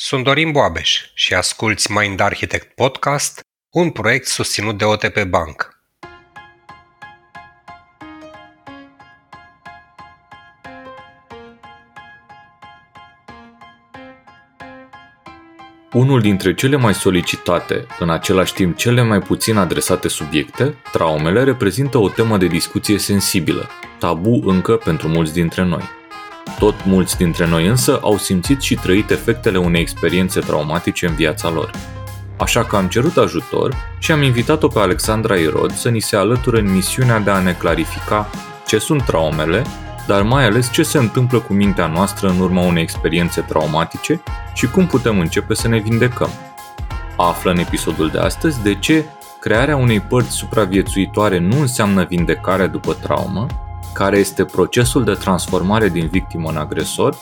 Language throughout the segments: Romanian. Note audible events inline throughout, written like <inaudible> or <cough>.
Sunt Dorin Boabeș și asculți Mind Architect Podcast, un proiect susținut de OTP Bank. Unul dintre cele mai solicitate, în același timp cele mai puțin adresate subiecte, traumele reprezintă o temă de discuție sensibilă, tabu încă pentru mulți dintre noi. Tot mulți dintre noi însă au simțit și trăit efectele unei experiențe traumatice în viața lor. Așa că am cerut ajutor și am invitat-o pe Alexandra Irod să ni se alăture în misiunea de a ne clarifica ce sunt traumele, dar mai ales ce se întâmplă cu mintea noastră în urma unei experiențe traumatice și cum putem începe să ne vindecăm. Află în episodul de astăzi de ce crearea unei părți supraviețuitoare nu înseamnă vindecare după traumă care este procesul de transformare din victimă în agresor,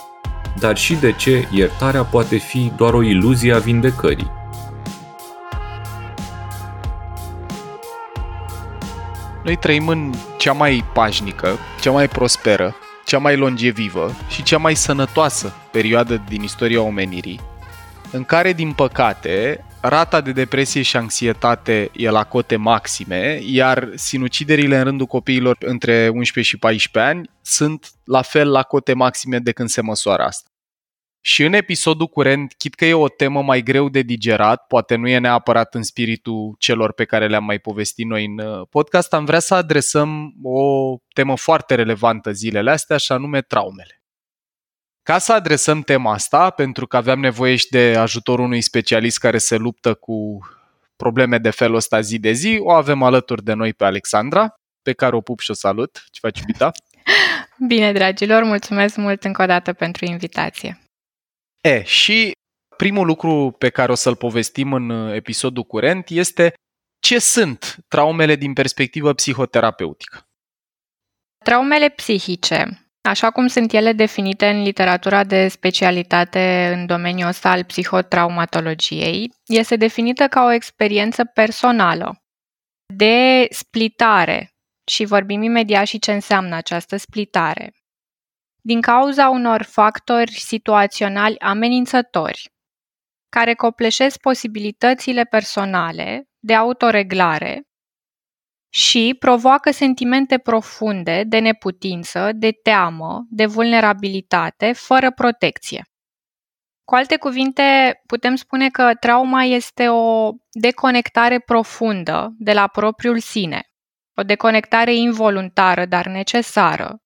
dar și de ce iertarea poate fi doar o iluzie a vindecării. Noi trăim în cea mai pașnică, cea mai prosperă, cea mai longevivă și cea mai sănătoasă perioadă din istoria omenirii, în care, din păcate, rata de depresie și anxietate e la cote maxime, iar sinuciderile în rândul copiilor între 11 și 14 ani sunt la fel la cote maxime de când se măsoară asta. Și în episodul curent, chit că e o temă mai greu de digerat, poate nu e neapărat în spiritul celor pe care le-am mai povestit noi în uh, podcast, am vrea să adresăm o temă foarte relevantă zilele astea, și anume traumele. Ca să adresăm tema asta, pentru că aveam nevoie și de ajutorul unui specialist care se luptă cu probleme de felul ăsta zi de zi, o avem alături de noi pe Alexandra, pe care o pup și o salut. Ce faci, iubita? <laughs> Bine, dragilor, mulțumesc mult încă o dată pentru invitație. E, și primul lucru pe care o să-l povestim în episodul curent este ce sunt traumele din perspectivă psihoterapeutică. Traumele psihice Așa cum sunt ele definite în literatura de specialitate în domeniul ăsta al psihotraumatologiei, este definită ca o experiență personală de splitare și vorbim imediat și ce înseamnă această splitare. Din cauza unor factori situaționali amenințători, care copleșesc posibilitățile personale de autoreglare și provoacă sentimente profunde de neputință, de teamă, de vulnerabilitate, fără protecție. Cu alte cuvinte, putem spune că trauma este o deconectare profundă de la propriul sine, o deconectare involuntară, dar necesară,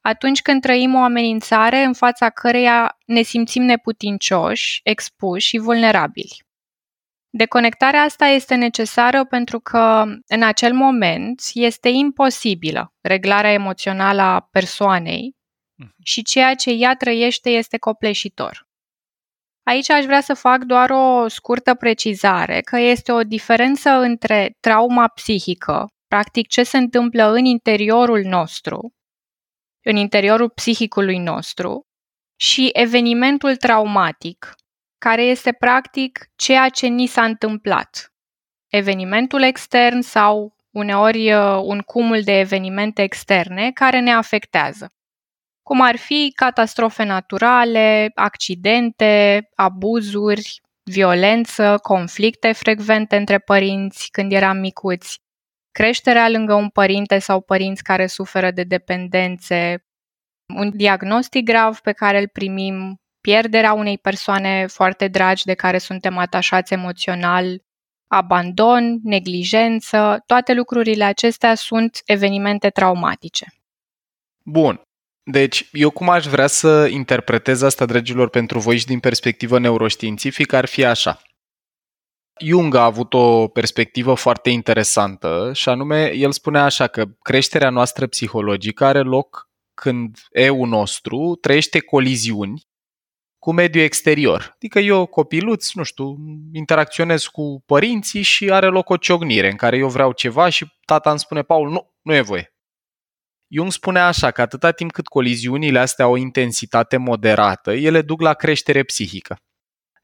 atunci când trăim o amenințare în fața căreia ne simțim neputincioși, expuși și vulnerabili. Deconectarea asta este necesară pentru că în acel moment este imposibilă reglarea emoțională a persoanei mhm. și ceea ce ea trăiește este copleșitor. Aici aș vrea să fac doar o scurtă precizare că este o diferență între trauma psihică, practic ce se întâmplă în interiorul nostru, în interiorul psihicului nostru, și evenimentul traumatic, care este practic ceea ce ni s-a întâmplat. Evenimentul extern sau uneori uh, un cumul de evenimente externe care ne afectează, cum ar fi catastrofe naturale, accidente, abuzuri, violență, conflicte frecvente între părinți când eram micuți, creșterea lângă un părinte sau părinți care suferă de dependențe, un diagnostic grav pe care îl primim pierderea unei persoane foarte dragi de care suntem atașați emoțional, abandon, neglijență, toate lucrurile acestea sunt evenimente traumatice. Bun. Deci, eu cum aș vrea să interpretez asta, dragilor, pentru voi și din perspectivă neuroștiințifică, ar fi așa. Jung a avut o perspectivă foarte interesantă și anume, el spunea așa că creșterea noastră psihologică are loc când eu nostru trăiește coliziuni cu mediul exterior. Adică eu, copiluț, nu știu, interacționez cu părinții și are loc o ciognire în care eu vreau ceva și tata îmi spune, Paul, nu, nu e voie. Jung spune așa că atâta timp cât coliziunile astea au o intensitate moderată, ele duc la creștere psihică.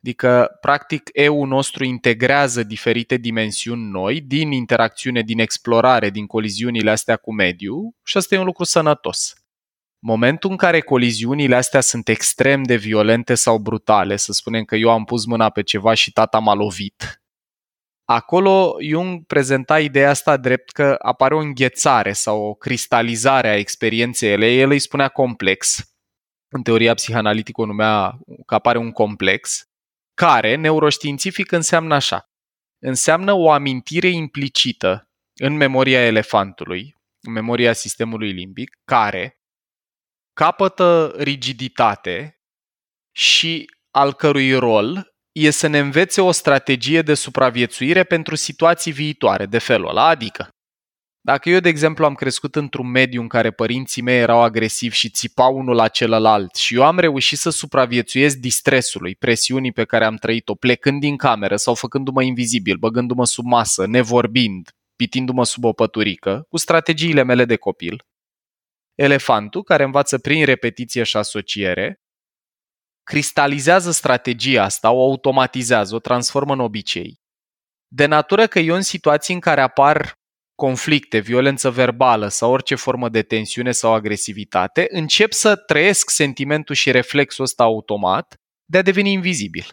Adică, practic, eu nostru integrează diferite dimensiuni noi din interacțiune, din explorare, din coliziunile astea cu mediul și asta e un lucru sănătos. Momentul în care coliziunile astea sunt extrem de violente sau brutale, să spunem că eu am pus mâna pe ceva și tata m-a lovit, acolo Jung prezenta ideea asta drept că apare o înghețare sau o cristalizare a experienței ele. El îi spunea complex. În teoria psihanalitică o numea că apare un complex, care, neuroștiințific, înseamnă așa. Înseamnă o amintire implicită în memoria elefantului, în memoria sistemului limbic, care capătă rigiditate și al cărui rol e să ne învețe o strategie de supraviețuire pentru situații viitoare, de felul ăla, adică dacă eu, de exemplu, am crescut într-un mediu în care părinții mei erau agresivi și țipau unul la celălalt și eu am reușit să supraviețuiesc distresului, presiunii pe care am trăit-o, plecând din cameră sau făcându-mă invizibil, băgându-mă sub masă, nevorbind, pitindu-mă sub o păturică, cu strategiile mele de copil, elefantul, care învață prin repetiție și asociere, cristalizează strategia asta, o automatizează, o transformă în obicei. De natură că eu în situații în care apar conflicte, violență verbală sau orice formă de tensiune sau agresivitate, încep să trăiesc sentimentul și reflexul ăsta automat de a deveni invizibil.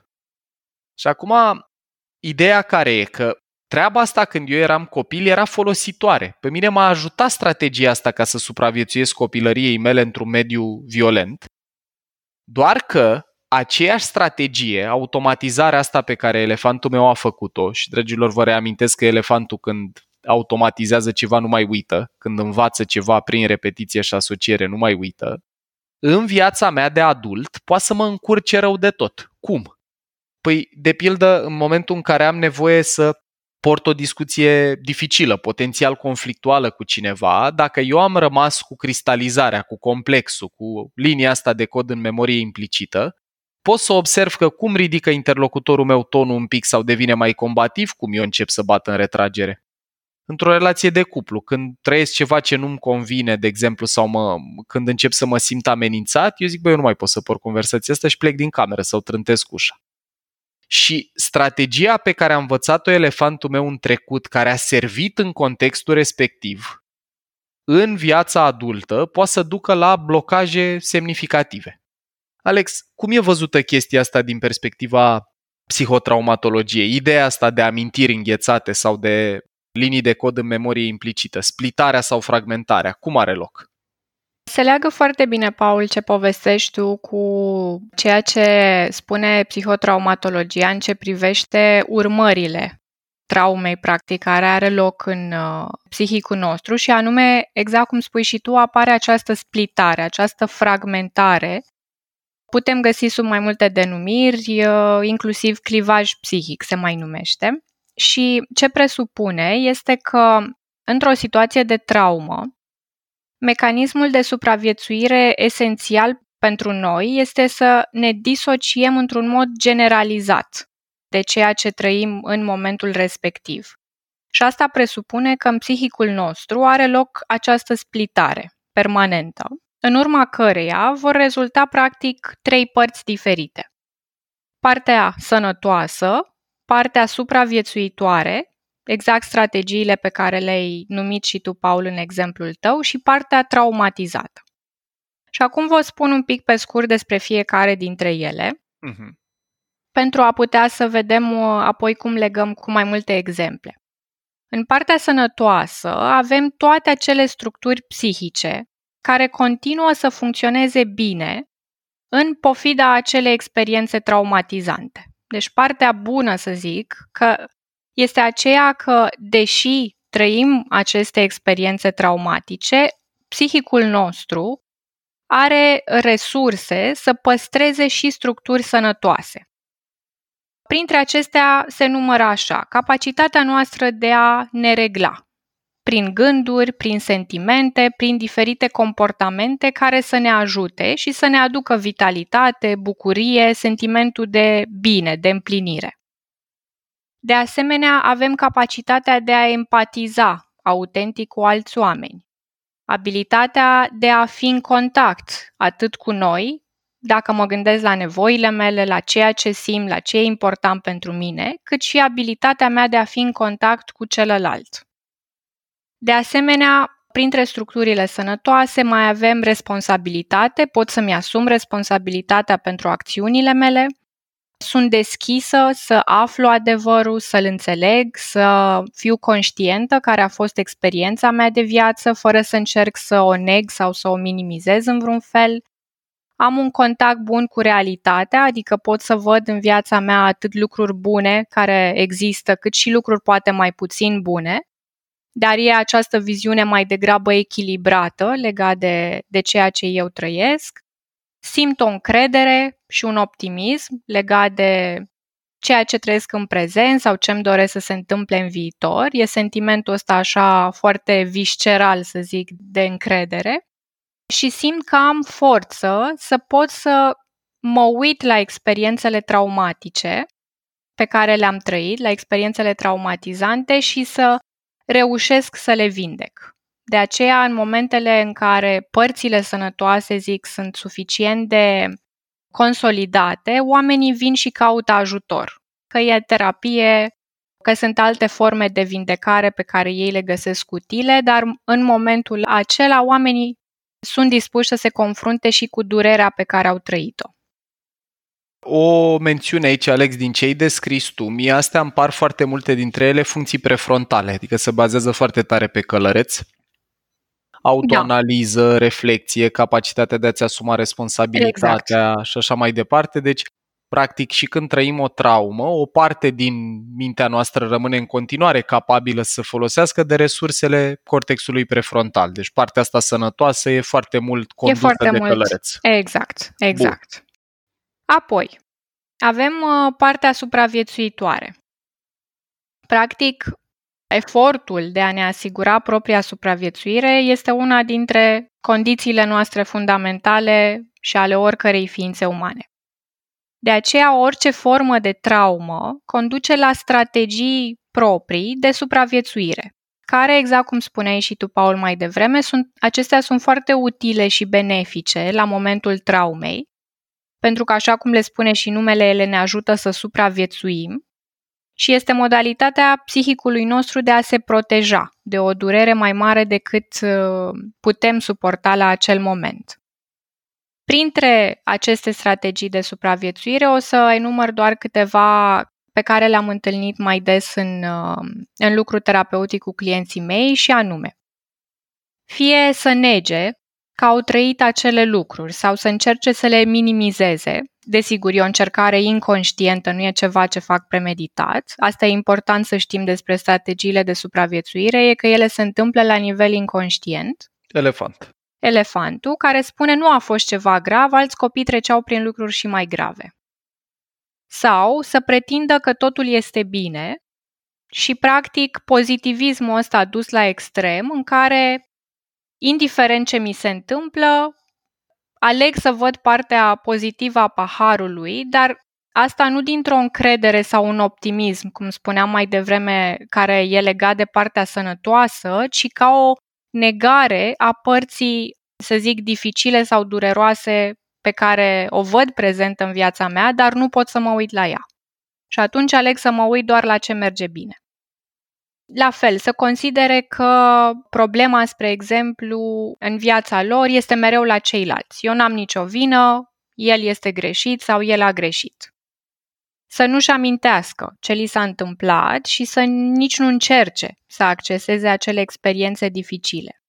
Și acum, ideea care e că treaba asta când eu eram copil era folositoare. Pe mine m-a ajutat strategia asta ca să supraviețuiesc copilăriei mele într-un mediu violent doar că aceeași strategie, automatizarea asta pe care elefantul meu a făcut-o, și dragilor vă reamintesc că elefantul când automatizează ceva nu mai uită, când învață ceva prin repetiție și asociere nu mai uită, în viața mea de adult poate să mă încurce rău de tot. Cum? Păi, de pildă, în momentul în care am nevoie să port o discuție dificilă, potențial conflictuală cu cineva, dacă eu am rămas cu cristalizarea, cu complexul, cu linia asta de cod în memorie implicită, pot să observ că cum ridică interlocutorul meu tonul un pic sau devine mai combativ, cum eu încep să bat în retragere. Într-o relație de cuplu, când trăiesc ceva ce nu-mi convine, de exemplu, sau mă, când încep să mă simt amenințat, eu zic, băi, eu nu mai pot să port conversația asta și plec din cameră sau trântesc ușa. Și strategia pe care a învățat-o elefantul meu în trecut, care a servit în contextul respectiv, în viața adultă, poate să ducă la blocaje semnificative. Alex, cum e văzută chestia asta din perspectiva psihotraumatologiei? Ideea asta de amintiri înghețate sau de linii de cod în memorie implicită, splitarea sau fragmentarea, cum are loc? Se leagă foarte bine, Paul, ce povestești tu cu ceea ce spune psihotraumatologia în ce privește urmările traumei, practic, care are loc în uh, psihicul nostru și anume, exact cum spui și tu, apare această splitare, această fragmentare. Putem găsi sub mai multe denumiri, uh, inclusiv clivaj psihic se mai numește. Și ce presupune este că într-o situație de traumă, mecanismul de supraviețuire esențial pentru noi este să ne disociem într-un mod generalizat de ceea ce trăim în momentul respectiv. Și asta presupune că în psihicul nostru are loc această splitare permanentă, în urma căreia vor rezulta practic trei părți diferite. Partea sănătoasă, partea supraviețuitoare exact strategiile pe care le-ai numit și tu, Paul, în exemplul tău și partea traumatizată. Și acum vă spun un pic pe scurt despre fiecare dintre ele, uh-huh. pentru a putea să vedem uh, apoi cum legăm cu mai multe exemple. În partea sănătoasă avem toate acele structuri psihice care continuă să funcționeze bine în pofida acele experiențe traumatizante. Deci partea bună, să zic, că este aceea că, deși trăim aceste experiențe traumatice, psihicul nostru are resurse să păstreze și structuri sănătoase. Printre acestea se numără așa, capacitatea noastră de a ne regla, prin gânduri, prin sentimente, prin diferite comportamente care să ne ajute și să ne aducă vitalitate, bucurie, sentimentul de bine, de împlinire. De asemenea, avem capacitatea de a empatiza autentic cu alți oameni, abilitatea de a fi în contact atât cu noi, dacă mă gândesc la nevoile mele, la ceea ce simt, la ce e important pentru mine, cât și abilitatea mea de a fi în contact cu celălalt. De asemenea, Printre structurile sănătoase mai avem responsabilitate, pot să-mi asum responsabilitatea pentru acțiunile mele, sunt deschisă să aflu adevărul, să-l înțeleg, să fiu conștientă care a fost experiența mea de viață, fără să încerc să o neg sau să o minimizez în vreun fel. Am un contact bun cu realitatea, adică pot să văd în viața mea atât lucruri bune care există, cât și lucruri poate mai puțin bune, dar e această viziune mai degrabă echilibrată legat de, de ceea ce eu trăiesc simt o încredere și un optimism legat de ceea ce trăiesc în prezent sau ce îmi doresc să se întâmple în viitor. E sentimentul ăsta așa foarte visceral, să zic, de încredere. Și simt că am forță să pot să mă uit la experiențele traumatice pe care le-am trăit, la experiențele traumatizante și să reușesc să le vindec. De aceea, în momentele în care părțile sănătoase, zic, sunt suficient de consolidate, oamenii vin și caută ajutor. Că e terapie, că sunt alte forme de vindecare pe care ei le găsesc utile, dar în momentul acela oamenii sunt dispuși să se confrunte și cu durerea pe care au trăit-o. O mențiune aici, Alex, din ce ai descris tu, mie astea îmi par foarte multe dintre ele funcții prefrontale, adică se bazează foarte tare pe călăreț autoanaliză, da. reflexie, capacitatea de a-ți asuma responsabilitatea exact. și așa mai departe. Deci, practic, și când trăim o traumă, o parte din mintea noastră rămâne în continuare capabilă să folosească de resursele cortexului prefrontal. Deci partea asta sănătoasă e foarte mult condusă e foarte de mult. călăreț. Exact, exact. Bun. Apoi, avem uh, partea supraviețuitoare. Practic, Efortul de a ne asigura propria supraviețuire este una dintre condițiile noastre fundamentale și ale oricărei ființe umane. De aceea, orice formă de traumă conduce la strategii proprii de supraviețuire, care, exact cum spuneai și tu, Paul, mai devreme, sunt, acestea sunt foarte utile și benefice la momentul traumei, pentru că, așa cum le spune și numele, ele ne ajută să supraviețuim și este modalitatea psihicului nostru de a se proteja de o durere mai mare decât uh, putem suporta la acel moment. Printre aceste strategii de supraviețuire o să enumăr doar câteva pe care le-am întâlnit mai des în, uh, în lucru terapeutic cu clienții mei și anume fie să nege că au trăit acele lucruri sau să încerce să le minimizeze. Desigur, e o încercare inconștientă, nu e ceva ce fac premeditat. Asta e important să știm despre strategiile de supraviețuire, e că ele se întâmplă la nivel inconștient. Elefant. Elefantul, care spune nu a fost ceva grav, alți copii treceau prin lucruri și mai grave. Sau să pretindă că totul este bine și, practic, pozitivismul ăsta dus la extrem, în care indiferent ce mi se întâmplă, aleg să văd partea pozitivă a paharului, dar asta nu dintr-o încredere sau un optimism, cum spuneam mai devreme, care e legat de partea sănătoasă, ci ca o negare a părții, să zic, dificile sau dureroase pe care o văd prezentă în viața mea, dar nu pot să mă uit la ea. Și atunci aleg să mă uit doar la ce merge bine la fel, să considere că problema, spre exemplu, în viața lor este mereu la ceilalți. Eu n-am nicio vină, el este greșit sau el a greșit. Să nu-și amintească ce li s-a întâmplat și să nici nu încerce să acceseze acele experiențe dificile.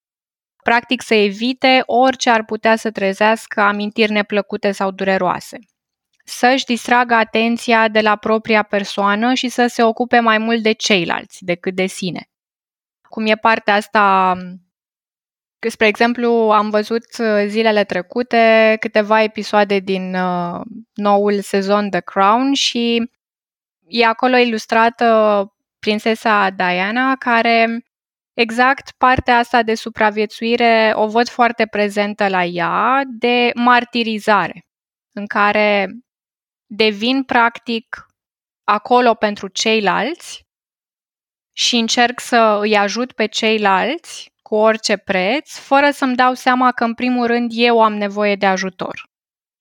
Practic să evite orice ar putea să trezească amintiri neplăcute sau dureroase să-și distragă atenția de la propria persoană și să se ocupe mai mult de ceilalți decât de sine. Cum e partea asta Spre exemplu, am văzut uh, zilele trecute câteva episoade din uh, noul sezon The Crown și e acolo ilustrată prințesa Diana, care exact partea asta de supraviețuire o văd foarte prezentă la ea, de martirizare, în care devin practic acolo pentru ceilalți și încerc să îi ajut pe ceilalți cu orice preț, fără să-mi dau seama că în primul rând eu am nevoie de ajutor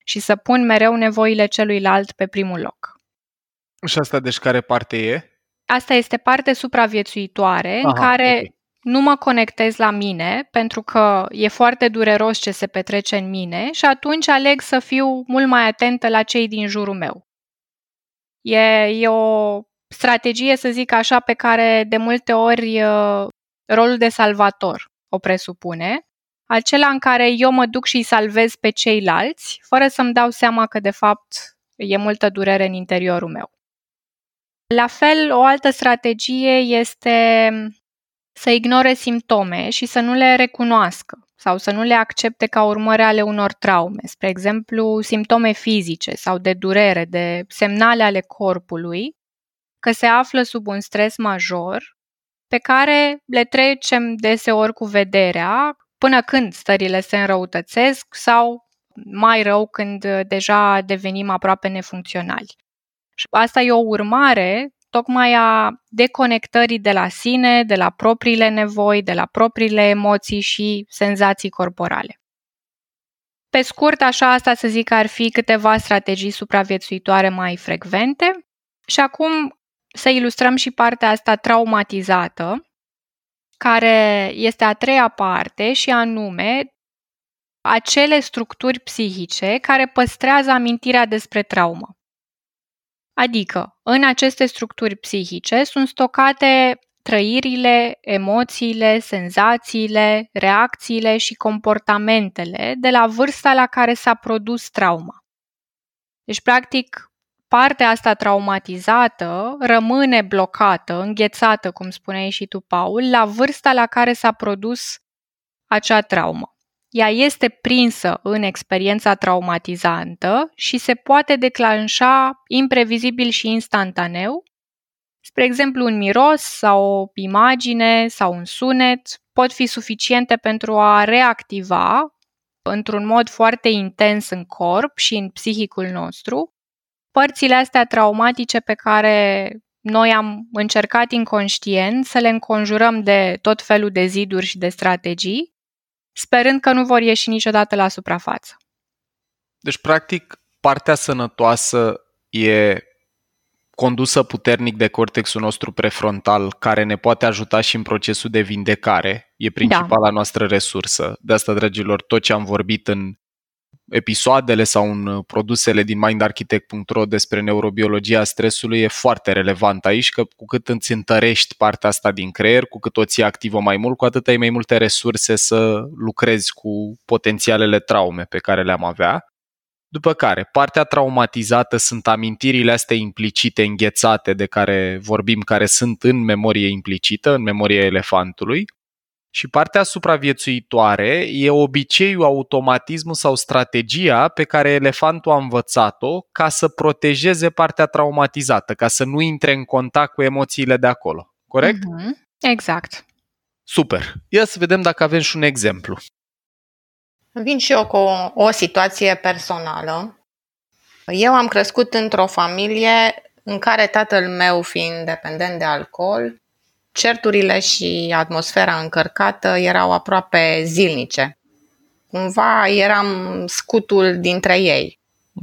și să pun mereu nevoile celuilalt pe primul loc. Și asta deci care parte e? Asta este parte supraviețuitoare Aha, în care okay. Nu mă conectez la mine pentru că e foarte dureros ce se petrece în mine și atunci aleg să fiu mult mai atentă la cei din jurul meu. E, e o strategie, să zic așa, pe care de multe ori uh, rolul de salvator o presupune, acela în care eu mă duc și îi salvez pe ceilalți, fără să-mi dau seama că de fapt e multă durere în interiorul meu. La fel, o altă strategie este să ignore simptome și să nu le recunoască sau să nu le accepte ca urmare ale unor traume, spre exemplu simptome fizice sau de durere, de semnale ale corpului, că se află sub un stres major pe care le trecem deseori cu vederea până când stările se înrăutățesc sau mai rău când deja devenim aproape nefuncționali. Și asta e o urmare tocmai a deconectării de la sine, de la propriile nevoi, de la propriile emoții și senzații corporale. Pe scurt, așa asta să zic ar fi câteva strategii supraviețuitoare mai frecvente. Și acum să ilustrăm și partea asta traumatizată, care este a treia parte și anume acele structuri psihice care păstrează amintirea despre traumă. Adică, în aceste structuri psihice sunt stocate trăirile, emoțiile, senzațiile, reacțiile și comportamentele de la vârsta la care s-a produs trauma. Deci, practic, partea asta traumatizată rămâne blocată, înghețată, cum spuneai și tu, Paul, la vârsta la care s-a produs acea traumă. Ea este prinsă în experiența traumatizantă și se poate declanșa imprevizibil și instantaneu. Spre exemplu, un miros sau o imagine sau un sunet pot fi suficiente pentru a reactiva într-un mod foarte intens în corp și în psihicul nostru părțile astea traumatice pe care noi am încercat inconștient să le înconjurăm de tot felul de ziduri și de strategii sperând că nu vor ieși niciodată la suprafață. Deci, practic, partea sănătoasă e condusă puternic de cortexul nostru prefrontal, care ne poate ajuta și în procesul de vindecare. E principala da. noastră resursă. De asta, dragilor, tot ce am vorbit în episoadele sau în uh, produsele din mindarchitect.ro despre neurobiologia stresului e foarte relevant aici, că cu cât îți întărești partea asta din creier, cu cât o ții activă mai mult, cu atât ai mai multe resurse să lucrezi cu potențialele traume pe care le-am avea. După care, partea traumatizată sunt amintirile astea implicite, înghețate, de care vorbim, care sunt în memorie implicită, în memoria elefantului. Și partea supraviețuitoare e obiceiul, automatismul sau strategia pe care elefantul a învățat-o ca să protejeze partea traumatizată, ca să nu intre în contact cu emoțiile de acolo. Corect? Mm-hmm. Exact. Super. Ia să vedem dacă avem și un exemplu. Vin și eu cu o, o situație personală. Eu am crescut într-o familie în care tatăl meu, fiind dependent de alcool, certurile și atmosfera încărcată erau aproape zilnice. Cumva eram scutul dintre ei.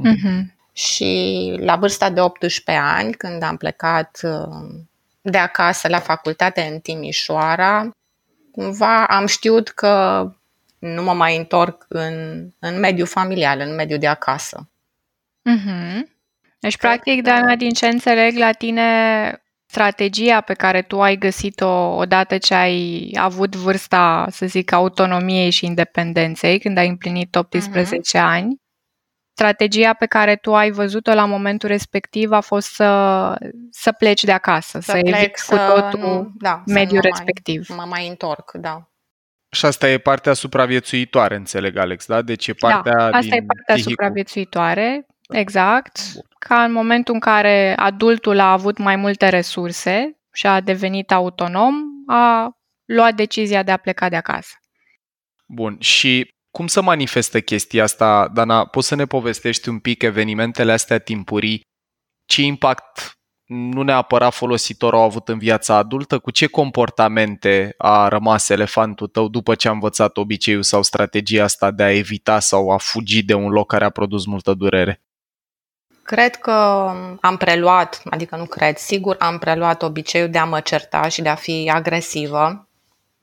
Mm-hmm. Și la vârsta de 18 ani, când am plecat uh, de acasă la facultate în Timișoara, cumva am știut că nu mă mai întorc în, în mediul familial, în mediul de acasă. Mm-hmm. Deci, practic, Dana, din ce înțeleg la tine, strategia pe care tu ai găsit-o odată ce ai avut vârsta, să zic, autonomiei și independenței, când ai împlinit 18 uh-huh. Mhm. ani, strategia pe care tu ai văzut-o la momentul respectiv a fost să, să pleci de acasă, să, să eviți cu totul nu, da, mediul mă respectiv. Mai, mă mai întorc, da. Și asta e partea supraviețuitoare, înțeleg, Alex, da? Deci e partea da, asta din e partea psihicul. supraviețuitoare, exact. Bun ca în momentul în care adultul a avut mai multe resurse și a devenit autonom, a luat decizia de a pleca de acasă. Bun, și cum să manifestă chestia asta, Dana? Poți să ne povestești un pic evenimentele astea timpurii? Ce impact nu neapărat folositor au avut în viața adultă? Cu ce comportamente a rămas elefantul tău după ce a învățat obiceiul sau strategia asta de a evita sau a fugi de un loc care a produs multă durere? Cred că am preluat, adică nu cred, sigur am preluat obiceiul de a mă certa și de a fi agresivă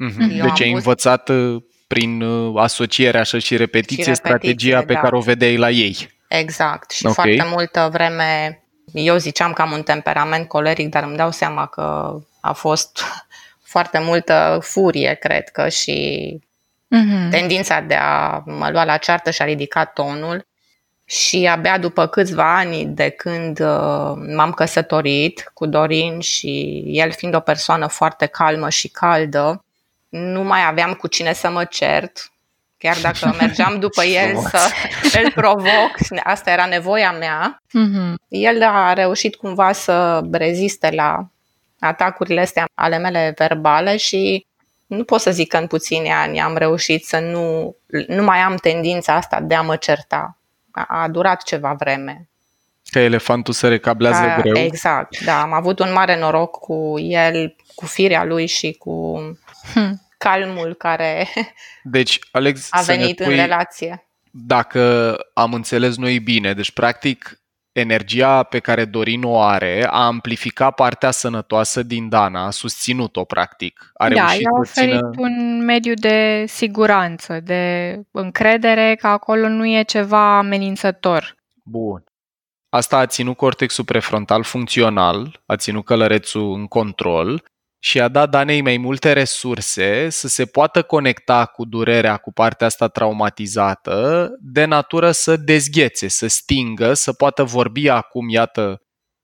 Mm-hmm. Eu Deci am ai pus- învățat uh, prin uh, asociere așa și repetiție, Și repetiție, strategia pe da. care o vedeai la ei. Exact. Și Ok. foarte multă vreme, eu ziceam că am un temperament coleric, dar îmi dau seama că a fost <laughs> foarte multă furie, cred că, și Mhm. tendința de a mă lua la ceartă și a ridicat tonul. Și abia după câțiva ani de când uh, m-am căsătorit cu Dorin și el fiind o persoană foarte calmă și caldă, nu mai aveam cu cine să mă cert, chiar dacă <laughs> mergeam după el Frumos. să îl provoc, asta era nevoia mea, Mhm. el a reușit cumva să reziste la atacurile astea ale mele verbale și nu pot să zic că în puțini ani am reușit să nu, nu mai am tendința asta de a mă certa. A, a durat ceva vreme. Că elefantul se recablează A, greu. Exact, da. Am avut un mare noroc cu el, cu firea lui și cu Hm. calmul care <laughs> Deci, Alex, a să ne venit în pui, relație. dacă am înțeles noi bine, deci practic energia pe care Dorin o are a amplificat partea sănătoasă din Dana, a susținut-o practic. A Da, reușit i-a să țină... oferit un mediu de siguranță, de încredere că acolo nu e ceva amenințător. Bun. Asta a ținut cortexul prefrontal funcțional, a ținut călărețul în control și a dat Danei mai multe resurse să se poată conecta cu durerea, cu partea asta traumatizată, de natură să dezghețe, să stingă, să poată vorbi acum, iată,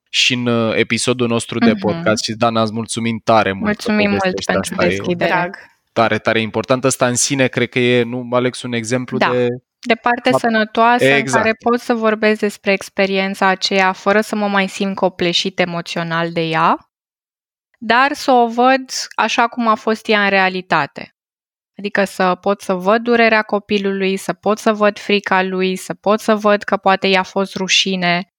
și în uh, episodul nostru de Mhm. podcast și Dana, îți mulțumim tare mult. că Mulțumim mult povestești pentru asta. E deschidere. Drag. tare, tare important. Asta în sine cred că e, nu, Alex, un exemplu Da. de... De parte Da. sănătoasă în Exact. care pot să vorbesc despre experiența aceea fără să mă mai simt copleșit emoțional de ea, dar să o văd așa cum a fost ea în realitate. Adică să pot să văd durerea copilului, să pot să văd frica lui, să pot să văd că poate i-a fost rușine.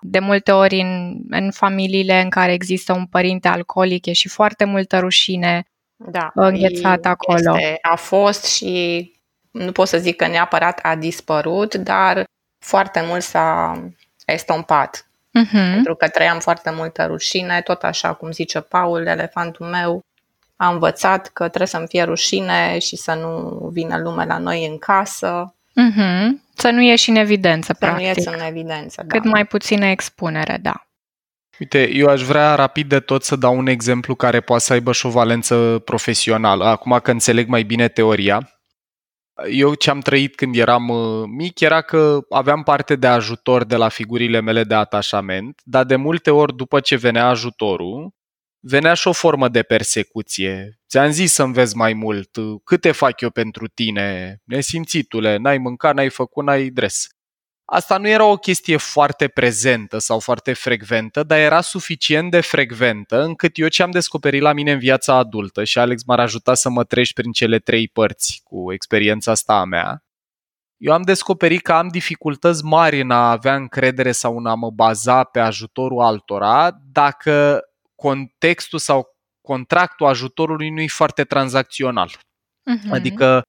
De multe ori în, în familiile în care există un părinte alcoolic e și foarte multă rușine. Da, înghețat e- acolo. Este, a fost și nu pot să zic că neapărat a dispărut, dar foarte mult s-a estompat. Mhm. Pentru că trăiam foarte multă rușine, tot așa cum zice Paul, elefantul meu a învățat că trebuie să-mi fie rușine și să nu vină lume la noi în casă, Mhm. Să nu ieși în evidență, să nu practic. ieși în evidență. Cât da. mai puțină expunere, da. Uite, eu aș vrea rapid de tot să dau un exemplu care poate să aibă și o valență profesională. Acum că înțeleg mai bine teoria, eu ce am trăit când eram uh, mic era că aveam parte de ajutor de la figurile mele de atașament, dar de multe ori după ce venea ajutorul, venea și o formă de persecuție. Ți-am zis să înveți mai mult, câte fac eu pentru tine, nesimțitule, n-ai mâncat, n-ai făcut, n-ai dres. Asta nu era o chestie foarte prezentă sau foarte frecventă, dar era suficient de frecventă încât eu ce am descoperit la mine în viața adultă și Alex m-ar ajuta să mă treci prin cele trei părți cu experiența asta a mea, eu am descoperit că am dificultăți mari în a avea încredere sau în a mă baza pe ajutorul altora dacă contextul sau contractul ajutorului nu e foarte tranzacțional. Mhm. Adică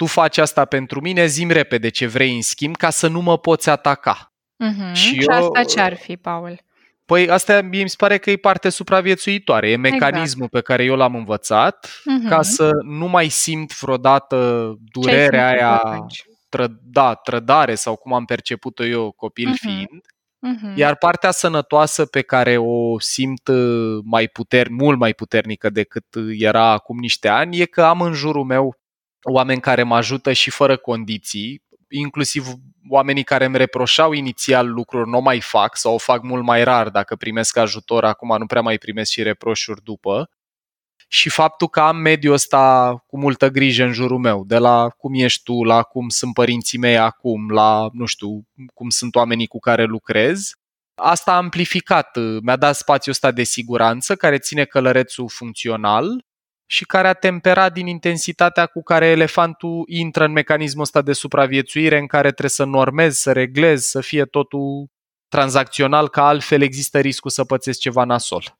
tu faci asta pentru mine, zim repede ce vrei în schimb ca să nu mă poți ataca. Mhm. și Și, eu- asta ce ar fi, Paul? Păi asta mie mi se pare că e parte supraviețuitoare, e mecanismul pe care eu l-am învățat Mhm. ca să nu mai simt vreodată Ce-ai durerea simțit aia, atunci? tră, da, trădare sau cum am perceput-o eu copil Mhm. fiind. Mhm. Iar partea sănătoasă pe care o simt uh, mai puter, mult mai puternică decât uh, era acum niște ani e că am în jurul meu oameni care mă ajută și fără condiții, inclusiv oamenii care îmi reproșau inițial lucruri nu o mai fac sau o fac mult mai rar dacă primesc ajutor, acum nu prea mai primesc și reproșuri după. Și faptul că am mediul ăsta cu multă grijă în jurul meu, de la cum ești tu, la cum sunt părinții mei acum, la, nu știu, cum sunt oamenii cu care lucrez, asta a amplificat, mi-a dat spațiul ăsta de siguranță care ține călărețul funcțional și care a temperat din intensitatea cu care elefantul intră în mecanismul ăsta de supraviețuire în care trebuie să normezi, să reglezi, să fie totul tranzacțional, că altfel există riscul să pățesc ceva nasol.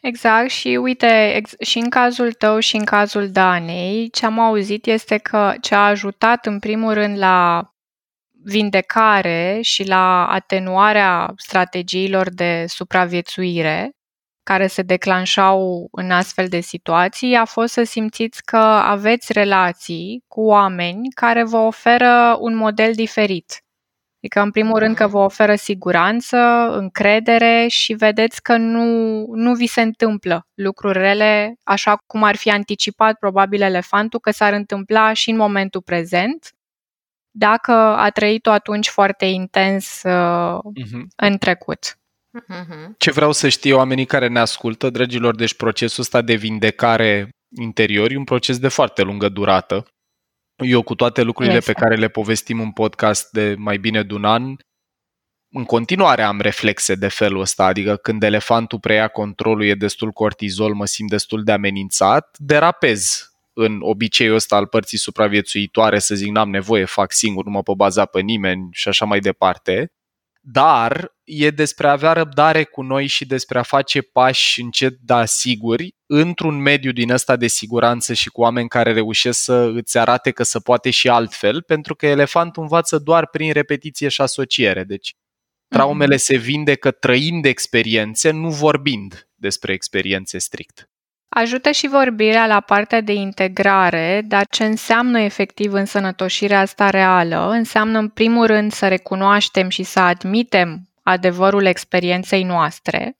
Exact și uite, ex- și în cazul tău și în cazul Danei, ce am auzit este că ce a ajutat în primul rând la vindecare și la atenuarea strategiilor de supraviețuire care se declanșau în astfel de situații a fost să simțiți că aveți relații cu oameni care vă oferă un model diferit. Adică, în primul rând, că vă oferă siguranță, încredere și vedeți că nu, nu vi se întâmplă lucruri rele așa cum ar fi anticipat probabil elefantul că s-ar întâmpla și în momentul prezent, dacă a trăit-o atunci foarte intens uh, uh-huh. în trecut. Uh-huh. Ce vreau să știe oamenii care ne ascultă, dragilor, deci procesul ăsta de vindecare interior e un proces de foarte lungă durată. Eu cu toate lucrurile este. pe care le povestim în podcast de mai bine de un an, în continuare am reflexe de felul ăsta, adică când elefantul preia controlul, e destul cortizol, mă simt destul de amenințat, derapez în obiceiul ăsta al părții supraviețuitoare, să zic n-am nevoie, fac singur, nu mă pot baza pe nimeni și așa mai departe. Dar e despre a avea răbdare cu noi și despre a face pași încet, dar siguri, într-un mediu din ăsta de siguranță și cu oameni care reușesc să îți arate că se poate și altfel, pentru că elefantul învață doar prin repetiție și asociere. Deci traumele mm-hmm. se vindecă trăind experiențe, nu vorbind despre experiențe strict. Ajută și vorbirea la partea de integrare, dar ce înseamnă efectiv însănătoșirea asta reală? Înseamnă în primul rând să recunoaștem și să admitem adevărul experienței noastre,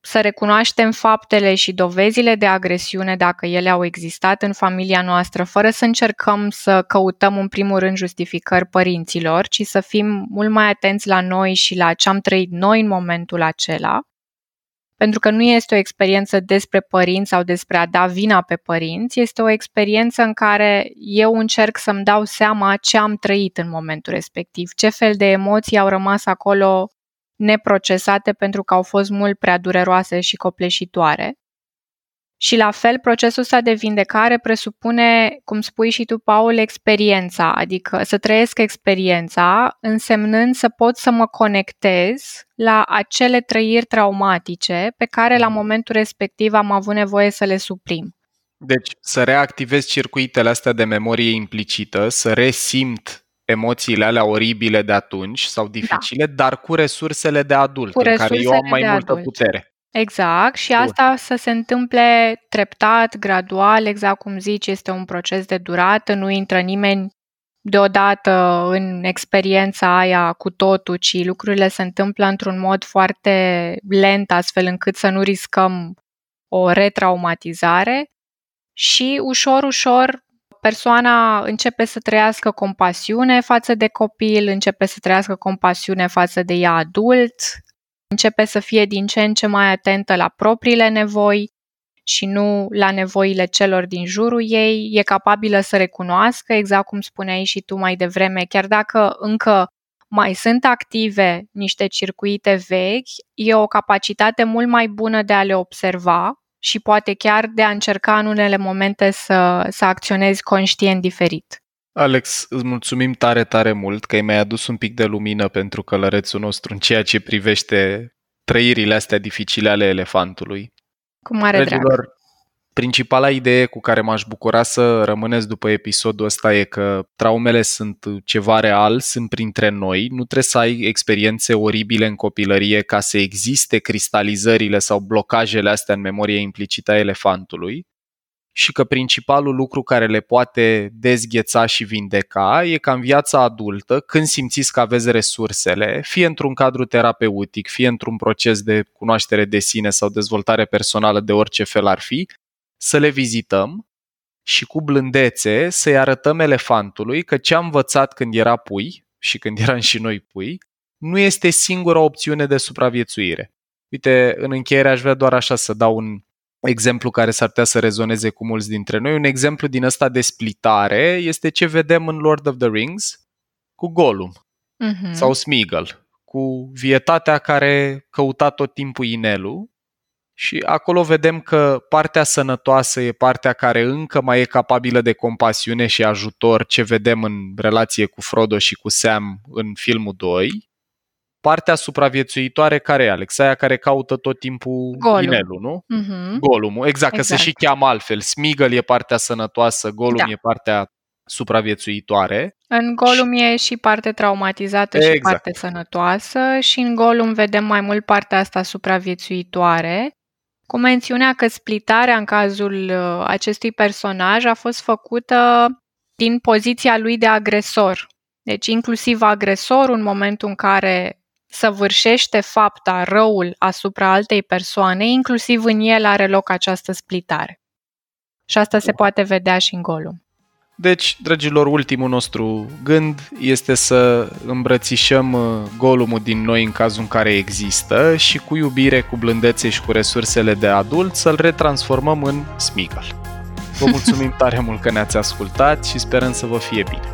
să recunoaștem faptele și dovezile de agresiune dacă ele au existat în familia noastră, fără să încercăm să căutăm în primul rând justificări părinților, ci să fim mult mai atenți la noi și la ce am trăit noi în momentul acela pentru că nu este o experiență despre părinți sau despre a da vina pe părinți, este o experiență în care eu încerc să-mi dau seama ce am trăit în momentul respectiv, ce fel de emoții au rămas acolo neprocesate pentru că au fost mult prea dureroase și copleșitoare. Și la fel, procesul ăsta de vindecare presupune, cum spui și tu, Paul, experiența, adică să trăiesc experiența, însemnând să pot să mă conectez la acele trăiri traumatice pe care la momentul respectiv am avut nevoie să le suprim. Deci, să reactivez circuitele astea de memorie implicită, să resimt emoțiile alea oribile de atunci sau dificile, da. dar cu resursele de adult, cu în care eu am mai multă adult. putere. Exact, și asta să se întâmple treptat, gradual, exact cum zici, este un proces de durată, nu intră nimeni deodată în experiența aia cu totul, ci lucrurile se întâmplă într-un mod foarte lent, astfel încât să nu riscăm o retraumatizare. Și ușor, ușor persoana începe să trăiască compasiune față de copil, începe să trăiască compasiune față de ea adult, începe să fie din ce în ce mai atentă la propriile nevoi și nu la nevoile celor din jurul ei, e capabilă să recunoască, exact cum spuneai și tu mai devreme, chiar dacă încă mai sunt active niște circuite vechi, e o capacitate mult mai bună de a le observa și poate chiar de a încerca în unele momente să, să acționezi conștient diferit. Alex, îți mulțumim tare, tare mult că ai mai adus un pic de lumină pentru călărețul nostru în ceea ce privește trăirile astea dificile ale elefantului. Cu mare Dragilor, drag. Principala idee cu care m-aș bucura să rămâneți după episodul ăsta e că traumele sunt ceva real, sunt printre noi, nu trebuie să ai experiențe oribile în copilărie ca să existe cristalizările sau blocajele astea în memoria implicită a elefantului și că principalul lucru care le poate dezgheța și vindeca e ca în viața adultă, când simțiți că aveți resursele, fie într-un cadru terapeutic, fie într-un proces de cunoaștere de sine sau dezvoltare personală de orice fel ar fi, să le vizităm și cu blândețe să-i arătăm elefantului că ce am învățat când era pui și când eram și noi pui, nu este singura opțiune de supraviețuire. Uite, în încheiere aș vrea doar așa să dau un exemplu care s-ar putea să rezoneze cu mulți dintre noi. Un exemplu din ăsta de splitare este ce vedem în Lord of the Rings cu Gollum uh-huh. sau Smeagol, cu vietatea care căuta tot timpul inelul și acolo vedem că partea sănătoasă e partea care încă mai e capabilă de compasiune și ajutor, ce vedem în relație cu Frodo și cu Sam în filmul 2 partea supraviețuitoare care e, Alex? Aia care caută tot timpul Golum. inelul, nu? Mm-hmm. Golumul, exact, exact, că se exact. și cheamă altfel. Smigel e partea sănătoasă, Golum da. e partea supraviețuitoare. În Golum și... e și parte traumatizată exact. și parte sănătoasă și în Golum vedem mai mult partea asta supraviețuitoare cu mențiunea că splitarea în cazul uh, acestui personaj a fost făcută din poziția lui de agresor. Deci inclusiv agresorul în momentul în care săvârșește fapta, răul asupra altei persoane, inclusiv în el are loc această splitare. Și asta se poate vedea și în Golum. Deci, dragilor, ultimul nostru gând este să îmbrățișăm uh, golumul din noi în cazul în care există și cu iubire, cu blândețe și cu resursele de adult să-l retransformăm în Smeagol. Vă mulțumim tare mult că ne-ați ascultat și sperăm să vă fie bine.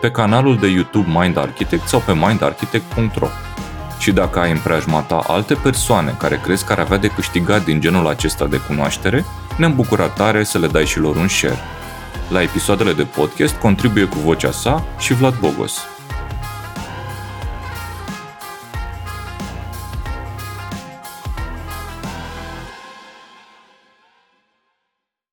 pe canalul de YouTube Mind Architect sau pe mindarchitect.ro. Și dacă ai în preajma ta alte persoane care crezi că ar avea de câștigat din genul acesta de cunoaștere, ne-am bucurat tare să le dai și lor un share. La episoadele de podcast contribuie cu vocea sa și Vlad Bogos.